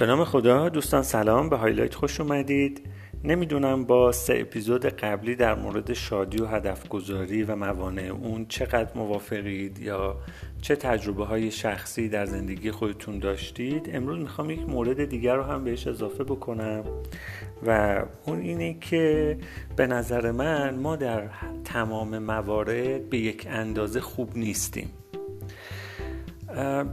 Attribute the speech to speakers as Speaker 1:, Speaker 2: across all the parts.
Speaker 1: به نام خدا دوستان سلام به هایلایت خوش اومدید. نمی‌دونم با سه اپیزود قبلی در مورد شادی و هدف گذاری و موانع اون چقدر موافقید یا چه تجربه های شخصی در زندگی خودتون داشتید. امروز می‌خوام یک مورد دیگر رو هم بهش اضافه بکنم و اون اینه که به نظر من ما در تمام موارد به یک اندازه خوب نیستیم.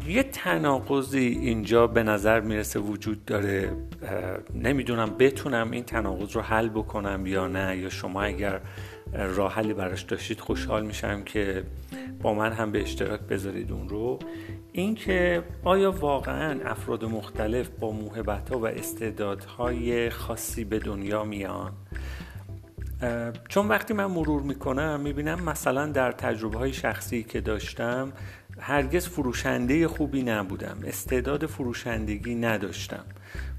Speaker 1: یه تناقضی اینجا به نظر می‌رسه وجود داره. نمی‌دونم بتونم این تناقض رو حل بکنم یا نه یا شما اگر راه حلی براش داشتید خوشحال میشم که با من هم به اشتراک بذارید اون رو. اینکه آیا واقعا افراد مختلف با موهبت ها و استعدادهای خاصی به دنیا میان؟ چون وقتی من مرور می‌کنم می‌بینم مثلا در تجربه های شخصی که داشتم هرگز فروشنده خوبی نبودم استعداد فروشندگی نداشتم.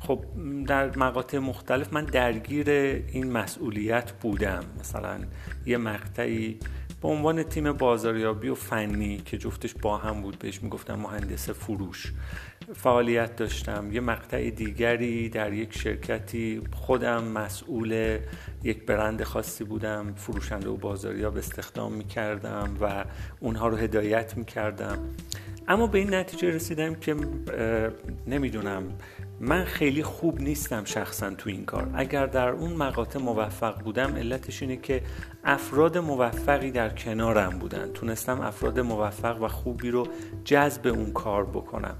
Speaker 1: خب در مقاطع مختلف من درگیر این مسئولیت بودم. مثلا یه مقطعی به عنوان تیم بازاریابی و فنی که جفتش با هم بود بهش می‌گفتم مهندس فروش فعالیت داشتم. یه مقطع دیگری در یک شرکتی خودم مسئول یک برند خاصی بودم فروشنده و بازاریاب استخدام می‌کردم و اونها رو هدایت می‌کردم. اما به این نتیجه رسیدم که نمی‌دونم من خیلی خوب نیستم شخصا تو این کار. اگر در اون مقاطع موفق بودم علتش اینه که افراد موفقی در کنارم بودن. تونستم افراد موفق و خوبی رو جذب اون کار بکنم.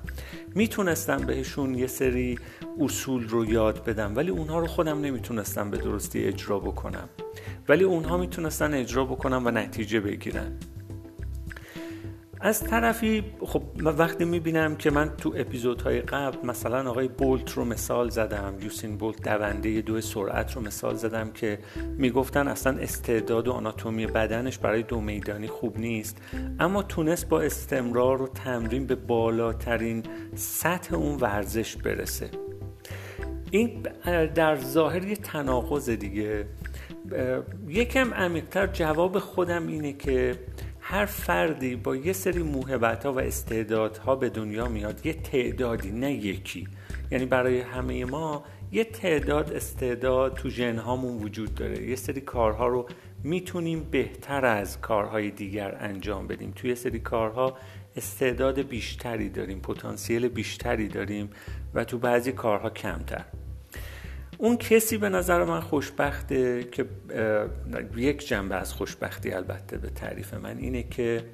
Speaker 1: می‌تونستم بهشون یه سری اصول رو یاد بدم ولی اونها رو خودم نمی‌تونستم به درستی اجرا بکنم. ولی اونها می‌تونستن اجرا بکنم و نتیجه بگیرن. از طرفی خب وقتی می‌بینم که من تو اپیزودهای قبل مثلا آقای بولت رو مثال زدم یوسین بولت دونده دو سرعت رو مثال زدم که می‌گفتن اصلا استعداد و آناتومی بدنش برای دو میدانی خوب نیست اما تونست با استمرار و تمرین به بالاترین سطح اون ورزش برسه. این در ظاهر یه تناقض دیگه. یکم عمیقتر جواب خودم اینه که هر فردی با یه سری موهبت ها و استعدادها به دنیا میاد یه تعدادی نه یکی. یعنی برای همه ما یه تعداد استعداد تو ژنهامون وجود داره. یه سری کارها رو می‌تونیم بهتر از کارهای دیگر انجام بدیم. توی یه سری کارها استعداد بیشتری داریم پتانسیل بیشتری داریم و تو بعضی کارها کمتر. اون کسی به نظر من خوشبخته که یک جنبه از خوشبختی البته به تعریف من اینه که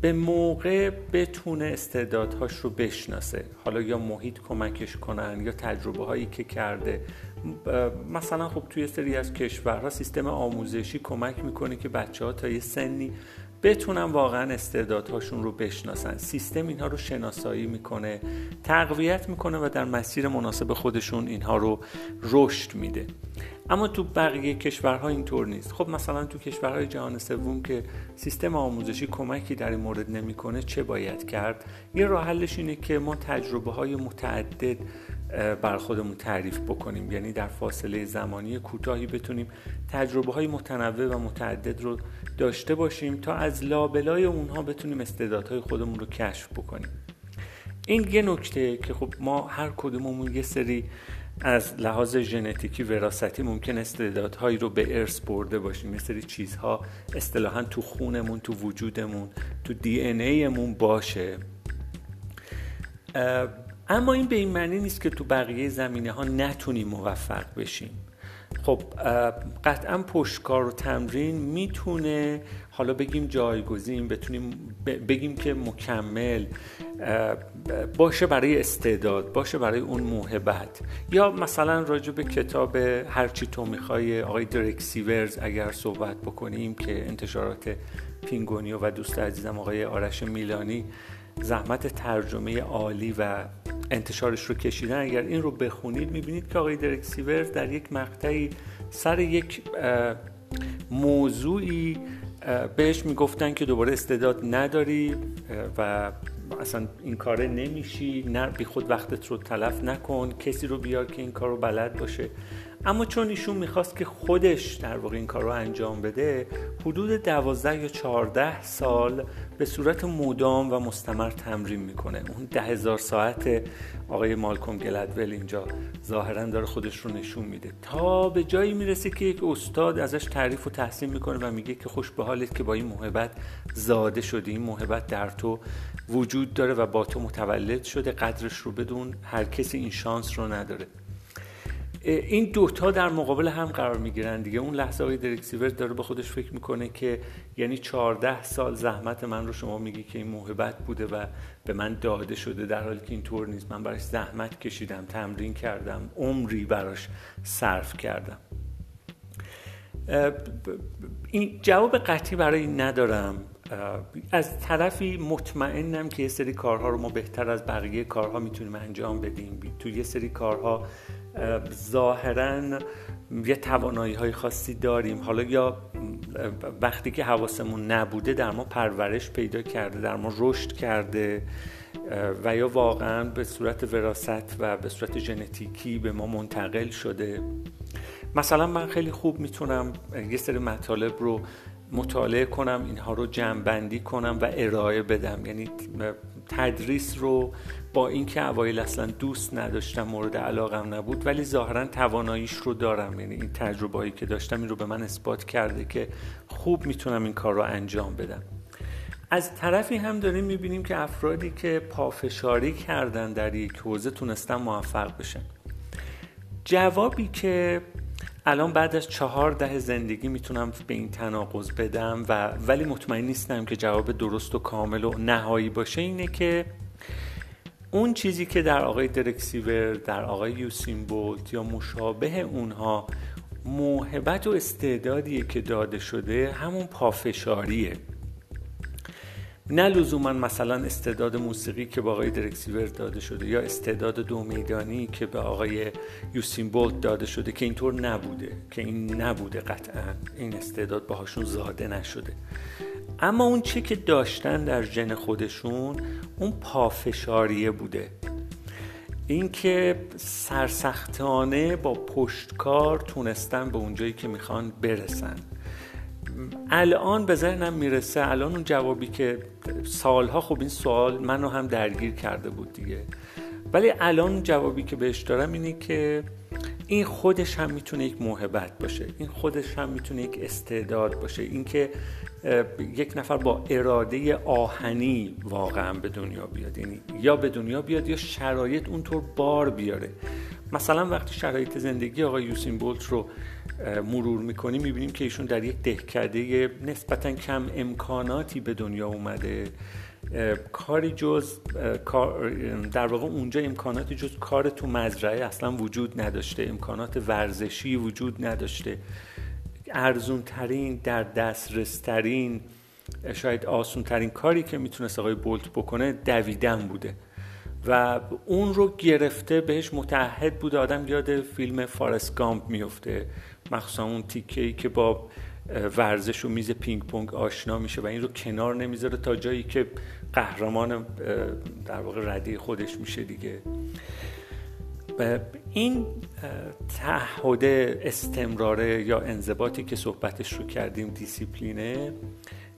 Speaker 1: به موقع بتونه استعدادهاش رو بشناسه. حالا یا محیط کمکش کنن یا تجربه هایی که کرده. مثلا خب توی سری از کشورها سیستم آموزشی کمک می‌کنه که بچه ها تا یه سنی بتونن واقعا استعدادهاشون رو بشناسن. سیستم اینها رو شناسایی می‌کنه تقویت می‌کنه و در مسیر مناسب خودشون اینها رو رشد میده. اما تو بقیه کشورها اینطور نیست. خب مثلا تو کشورهای جهان سوم که سیستم آموزشی کمکی در این مورد نمی‌کنه چه باید کرد؟ یه راه حلش اینه که ما تجربه های متعدد بر خودمون تعریف بکنیم. یعنی در فاصله زمانی کوتاهی بتونیم تجربه های متنوع و متعدد رو داشته باشیم تا از لابلای اونها بتونیم استعدادهای خودمون رو کشف بکنیم. این یه نکته که خب ما هر کدوممون یه سری از لحاظ ژنتیکی وراستی ممکن استعدادهایی رو به ارث برده باشیم. یه سری چیزها اصطلاحا تو خونمون تو وجودمون تو دی ان ایمون باشه. اما این به این معنی نیست که تو بقیه زمینه ها نتونیم موفق بشیم. خب قطعا پشتکار و تمرین می‌تونه حالا بگیم جایگزین بتونیم بگیم که مکمل باشه برای استعداد باشه برای اون موهبت. یا مثلا راجع به کتاب هرچی تو می‌خوای آقای درک سیورز اگر صحبت بکنیم که انتشارات پینگونیو و دوست عزیزم آقای آرش میلانی زحمت ترجمه عالی و انتشارش رو کشیدن اگر این رو بخونید می‌بینید که آقای درک سیورز در یک مقطعی سر یک موضوعی بهش می‌گفتن که دوباره استعداد نداری و اصلا این کاره نمیشی نه بی خود وقتت رو تلف نکن کسی رو بیار که این کار رو بلد باشه. اما چون ایشون می‌خواست که خودش در واقع این کار رو انجام بده حدود دوازده یا چهارده سال به صورت مدام و مستمر تمرین می‌کنه. اون ده هزار ساعت آقای مالکوم گلدول اینجا ظاهرا داره خودش رو نشون میده. تا به جایی می‌رسه که یک استاد ازش تعریف و تحسین می‌کنه و میگه که خوش به حالت که با این محبت زاده شدی. این محبت در تو وجود داره و با تو متولد شده. قدرش رو بدون هر کسی این شانس رو نداره. این دوتا در مقابل هم قرار می‌گیرن دیگه. اون لحظه های درکسیور داره به خودش فکر می‌کنه که یعنی 14 سال زحمت من رو شما میگی که این محبت بوده و به من داده شده در حالی که اینطور نیست. من براش زحمت کشیدم تمرین کردم عمری براش صرف کردم. این جواب قطعی برای ندارم. از طرفی مطمئنم که یه سری کارها رو ما بهتر از بقیه کارها می‌تونیم انجام بدیم. تو یه سری کارها ظاهرا یه توانایی های خاصی داریم. حالا یا وقتی که حواسمون نبوده در ما پرورش پیدا کرده در ما رشد کرده و یا واقعا به صورت وراست و به صورت ژنتیکی به ما منتقل شده. مثلا من خیلی خوب می‌تونم یه سری مطالب رو مطالعه کنم اینها رو جمع کنم و ارائه بدم. یعنی تدریس رو با اینکه اوایل اصلا دوست نداشتم مورد علاقم نبود ولی ظاهرا تواناییش رو دارم. یعنی این تجربه هایی که داشتم این رو به من اثبات کرده که خوب می‌تونم این کار رو انجام بدم. از طرفی هم داریم می‌بینیم که افرادی که پافشاری کردن در یک حوزه تونستن موفق بشن. جوابی که الان بعد از چهار ده زندگی می‌تونم به این تناقض بدم و ولی مطمئن نیستم که جواب درست و کامل و نهایی باشه اینه که اون چیزی که در آقای درکسیور در آقای یوسین بولت یا مشابه اونها موهبت و استعدادیه که داده شده همون پافشاریه. نه لزوما مثلا استعداد موسیقی که به آقای درکسیور داده شده یا استعداد دو میدانی که به آقای یوسین بولت داده شده که اینطور نبوده که این نبوده قطعا. این استعداد باهاشون زاده نشده. اما اون چی که داشتن در جن خودشون اون پافشاریه بوده. اینکه سرسختانه با پشتکار تونستن به اونجایی که می‌خوان برسن. الان به ذهنم می‌رسه الان اون جوابی که سالها خب این سوال منو هم درگیر کرده بود دیگه. ولی الان جوابی که بهش دارم اینه که این خودش هم می‌تونه یک موهبت باشه. این خودش هم می‌تونه یک استعداد باشه. اینکه یک نفر با اراده آهنی واقعا به دنیا بیاد. یعنی یا به دنیا بیاد یا شرایط اونطور بار بیاره. مثلا وقتی شرایط زندگی آقای یوسین بولت رو مرور می‌کنیم می‌بینیم که ایشون در یک دهکده نسبتا کم امکاناتی به دنیا اومده. کاری جز در واقع اونجا امکاناتی جز کار تو مزرعه اصلا وجود نداشته. امکانات ورزشی وجود نداشته. ارزون ترین در دسترس ترین شاید آسون ترین کاری که می‌تونست آقای بولت بکنه دویدن بوده. و اون رو گرفته بهش متحد بوده آدم یاد فیلم فارست گامپ میفته. مخصوصا اون تیکه ای که با ورزش و میز پینگ پونگ آشنا میشه و این رو کنار نمی‌ذاره تا جایی که قهرمان در واقع ردی خودش میشه دیگه. این تعهد استمراره یا انضباطی که صحبتش رو کردیم دیسیپلینه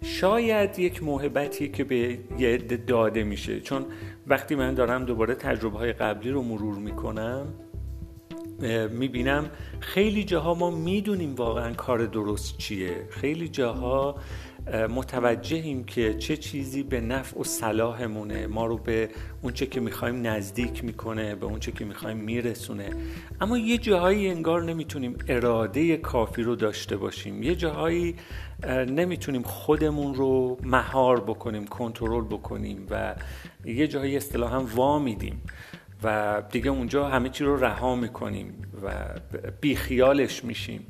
Speaker 1: شاید یک موهبتی که به یه داده میشه. چون وقتی من دارم دوباره تجربه های قبلی رو مرور می‌کنم می‌بینم خیلی جاها ما می‌دونیم واقعا کار درست چیه. خیلی جاها متوجهیم که چه چیزی به نفع و صلاحمونه. ما رو به اونچه که می‌خوایم نزدیک می‌کنه به اونچه که می‌خوایم میرسونه. اما یه جاهایی انگار نمی‌تونیم اراده کافی رو داشته باشیم. یه جاهایی نمی‌تونیم خودمون رو مهار بکنیم کنترل بکنیم و یه جاهایی اصطلاحا وا میدیم و دیگه اونجا همه چی رو رها می‌کنیم و بیخیالش میشیم.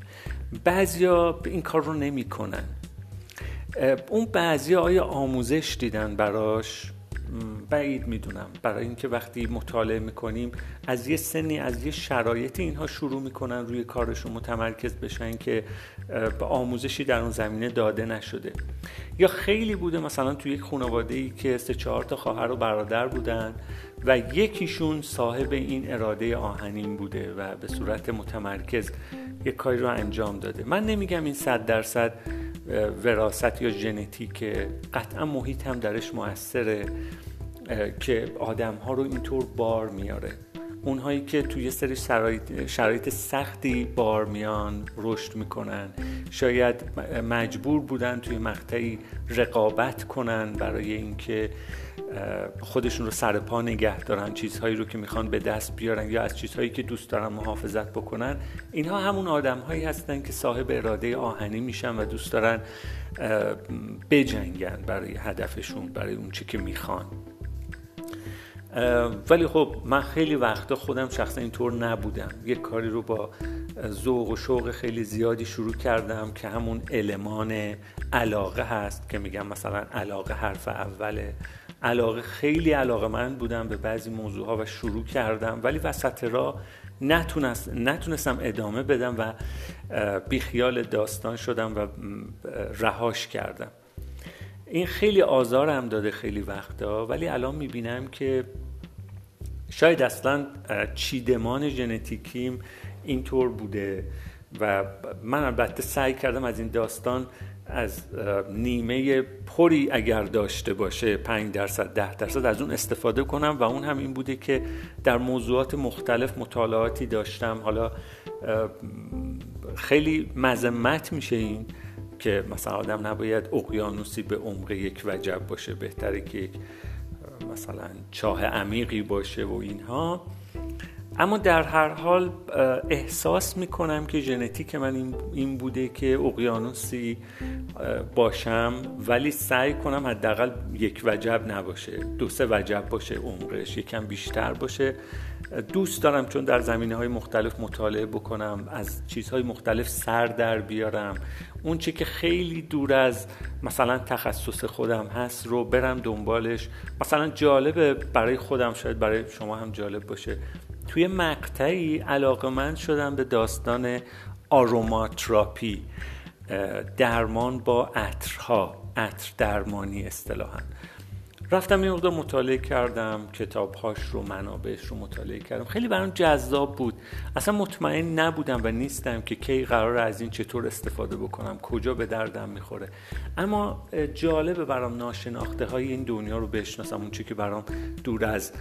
Speaker 1: بعضیا این کار رو نمی‌کنن. اون بعضی آیا آموزش دیدن براش بعید می‌دونم. برای اینکه وقتی مطالعه می‌کنیم از یه سنی از یه شرایط اینها شروع می‌کنن روی کارشون متمرکز بشن که به آموزشی در اون زمینه داده نشده. یا خیلی بوده مثلا توی یک خانواده ای که سه چهار تا خواهر و برادر بودن و یکیشون صاحب این اراده آهنین بوده و به صورت متمرکز یک کاری رو انجام داده. من نمیگم این صد درصد وراست یا ژنتیک قطعا محیط هم درش موثره که آدم ها رو اینطور بار میاره. اونهایی که توی سری شرایط, شرایط سختی بار میان رشد می‌کنن. شاید مجبور بودن توی مقطعی رقابت کنن برای اینکه خودشون رو سر پا نگه دارن چیزهایی رو که می‌خوان به دست بیارن یا از چیزهایی که دوست دارن محافظت بکنن. اینها همون آدم هایی هستن که صاحب اراده آهنی میشن و دوست دارن بجنگن برای هدفشون برای اون چی که می‌خوان. ولی خب من خیلی وقتا خودم شخصا اینطور نبودم. یک کاری رو با ذوق و شوق خیلی زیادی شروع کردم که همون المان علاقه هست که میگم مثلا علاقه حرف اوله. علاقه خیلی علاقه من بودم به بعضی موضوع ها و شروع کردم ولی وسط را نتونست، نتونستم ادامه بدم و بیخیال داستان شدم و رهاش کردم. این خیلی آزارم داده خیلی وقتا ولی الان می‌بینم که شاید اصلا چیدمان ژنتیکیم اینطور بوده و من البته سعی کردم از این داستان از نیمه پری اگر داشته باشه 5 درصد 10 درصد از اون استفاده کنم و اون هم این بوده که در موضوعات مختلف مطالعاتی داشتم. حالا خیلی مذمت میشه این. که مثلا آدم نباید اقیانوسی به عمق یک وجب باشه بهتره که یک مثلا چاه عمیقی باشه و اینها. اما در هر حال احساس می‌کنم که ژنتیک من این بوده که اقیانوسی باشم ولی سعی کنم حداقل یک وجب نباشه دو سه وجب باشه عمرش یکم بیشتر باشه. دوست دارم چون در زمینه های مختلف مطالعه بکنم از چیزهای مختلف سر در بیارم. اون چی که خیلی دور از مثلا تخصص خودم هست رو برم دنبالش. مثلا جالبه برای خودم شاید برای شما هم جالب باشه. توی مقطعی علاقه من شدم به داستان آروماتراپی درمان با عطرها عطر درمانی اصطلاحا. رفتم یه مقدار مطالعه کردم کتابهاش رو منابعش رو مطالعه کردم. خیلی برام جذاب بود. اصلا مطمئن نبودم و نیستم که کی قرار از این چطور استفاده بکنم کجا به دردم می‌خوره. اما جالبه برام ناشناخته های این دنیا رو بشناسم اون که برام دور از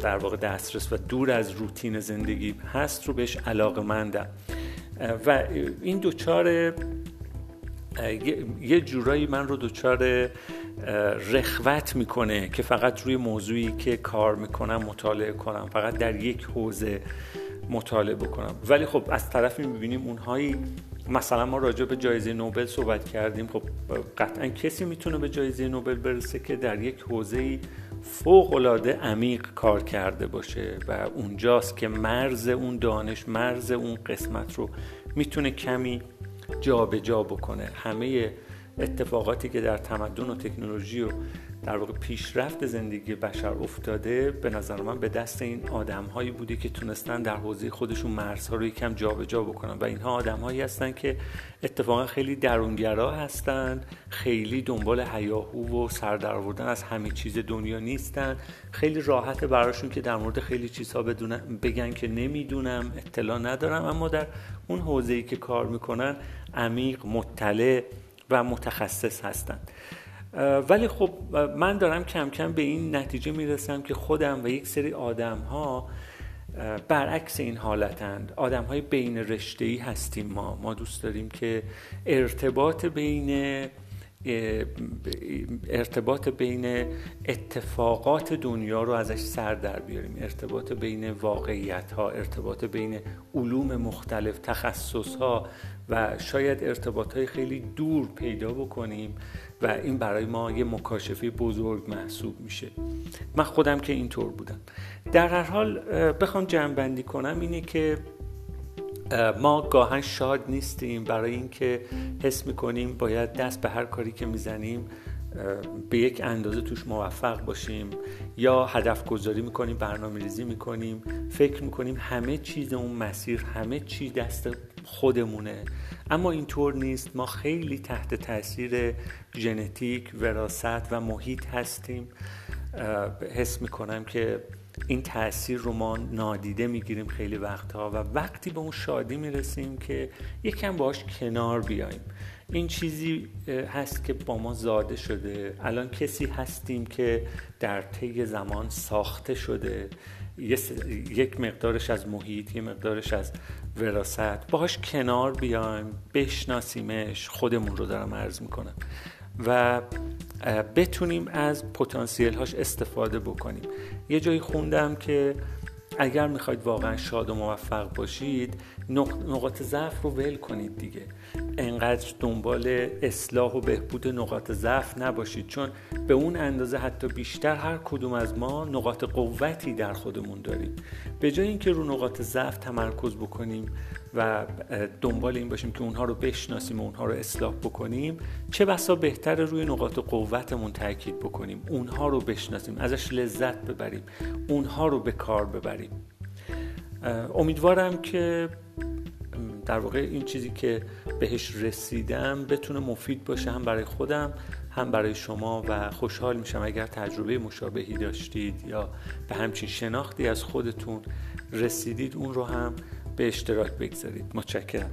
Speaker 1: در واقع دسترس و دور از روتین زندگی هست رو بهش علاقه مندم و این دوچار یه جورایی من رو دوچار رخوت می‌کنه که فقط روی موضوعی که کار می‌کنم مطالعه کنم فقط در یک حوزه مطالعه بکنم. ولی خب از طرفی می‌بینیم اونهایی مثلا ما راجع به جایزه نوبل صحبت کردیم خب قطعا کسی می‌تونه به جایزه نوبل برسه که در یک حوزه فوق العاده عمیق کار کرده باشه و اونجاست که مرز اون دانش مرز اون قسمت رو می‌تونه کمی جابجا جا بکنه. همه اتفاقاتی که در تمدن و تکنولوژی و در واقع پیشرفت زندگی بشر افتاده به نظر من به دست این آدم هایی بوده که تونستن در حوزه خودشون مرزها رو یکم جابجا جا بکنن. و اینها آدم هایی هستن که اتفاقا خیلی درونگرا هستن خیلی دنبال هیاهو و سر از همه چیز دنیا نیستن. خیلی راحت براشون که در مورد خیلی چیزها بگن که نمی‌دونم اطلاع ندارم. اما در اون حوزه‌ای که کار می‌کنن عمیق مطلع و متخصص هستند ولی خب من دارم کم کم به این نتیجه می‌رسم که خودم و یک سری آدم ها برعکس این حالتند. آدم های بین رشته ای هستیم ما. ما دوست داریم که ارتباط بین ارتباط بین اتفاقات دنیا رو ازش سر در بیاریم. ارتباط بین واقعیت ها ارتباط بین علوم مختلف تخصص ها و شاید ارتباط های خیلی دور پیدا بکنیم و این برای ما یه مکاشفه بزرگ محسوب میشه. من خودم که اینطور بودم. در هر حال بخوام جمع کنم اینه که ما گاهن شاد نیستیم. برای اینکه حس می‌کنیم باید دست به هر کاری که می‌زنیم به یک اندازه توش موفق باشیم. یا هدف گذاری می‌کنیم برنامه ریزی می‌کنیم فکر می‌کنیم همه چیز اون مسیر همه چی دست خودمونه. اما اینطور نیست. ما خیلی تحت تاثیر ژنتیک وراست و محیط هستیم. حس می‌کنم که این تاثیر رو ما نادیده می‌گیریم خیلی وقتها و وقتی به اون شادی می‌رسیم که یکم باش کنار بیایم. این چیزی هست که با ما زاده شده. الان کسی هستیم که در طی زمان ساخته شده. یک مقدارش از محیط یه مقدارش از وراست باهاش کنار بیایم بشناسیمش. خودمون رو دارم عرض می‌کنم. و بتونیم از پتانسیل هاش استفاده بکنیم. یه جایی خوندم که اگر می‌خواید واقعا شاد و موفق باشید نقاط ضعف رو ول کنید دیگه. انقدر دنبال اصلاح و بهبود نقاط ضعف نباشید چون به اون اندازه حتی بیشتر هر کدوم از ما نقاط قوتی در خودمون داریم. به جای اینکه رو نقاط ضعف تمرکز بکنیم و دنبال این باشیم که اونها رو بشناسیم و اونها رو اصلاح بکنیم چه بسا بهتر روی نقاط قوتمون تاکید بکنیم. اونها رو بشناسیم ازش لذت ببریم اونها رو به کار ببریم. امیدوارم که در واقع این چیزی که بهش رسیدم بتونه مفید باشه هم برای خودم هم برای شما و خوشحال میشم. اگر تجربه مشابهی داشتید یا به همچین شناختی از خودتون رسیدید اون رو هم به اشتراک بگذارید. متشکرم.